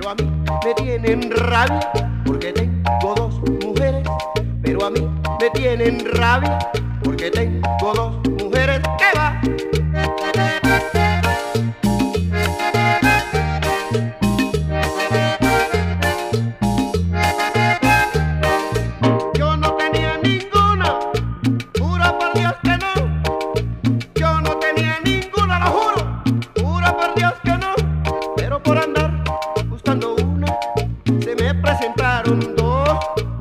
pero a mí me tienen rabia porque tengo dos mujeres, pero a mí me tienen rabia porque tengo dos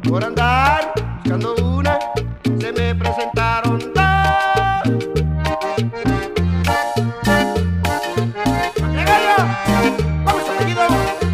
por andar buscando una, se me presentaron dos. ¡Vamos, apellido!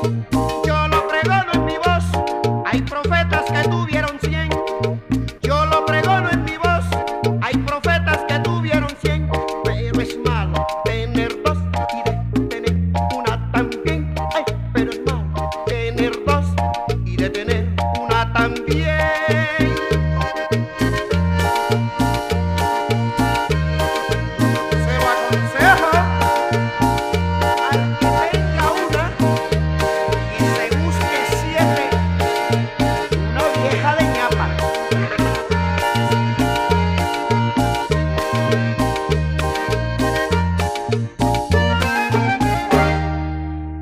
Bye.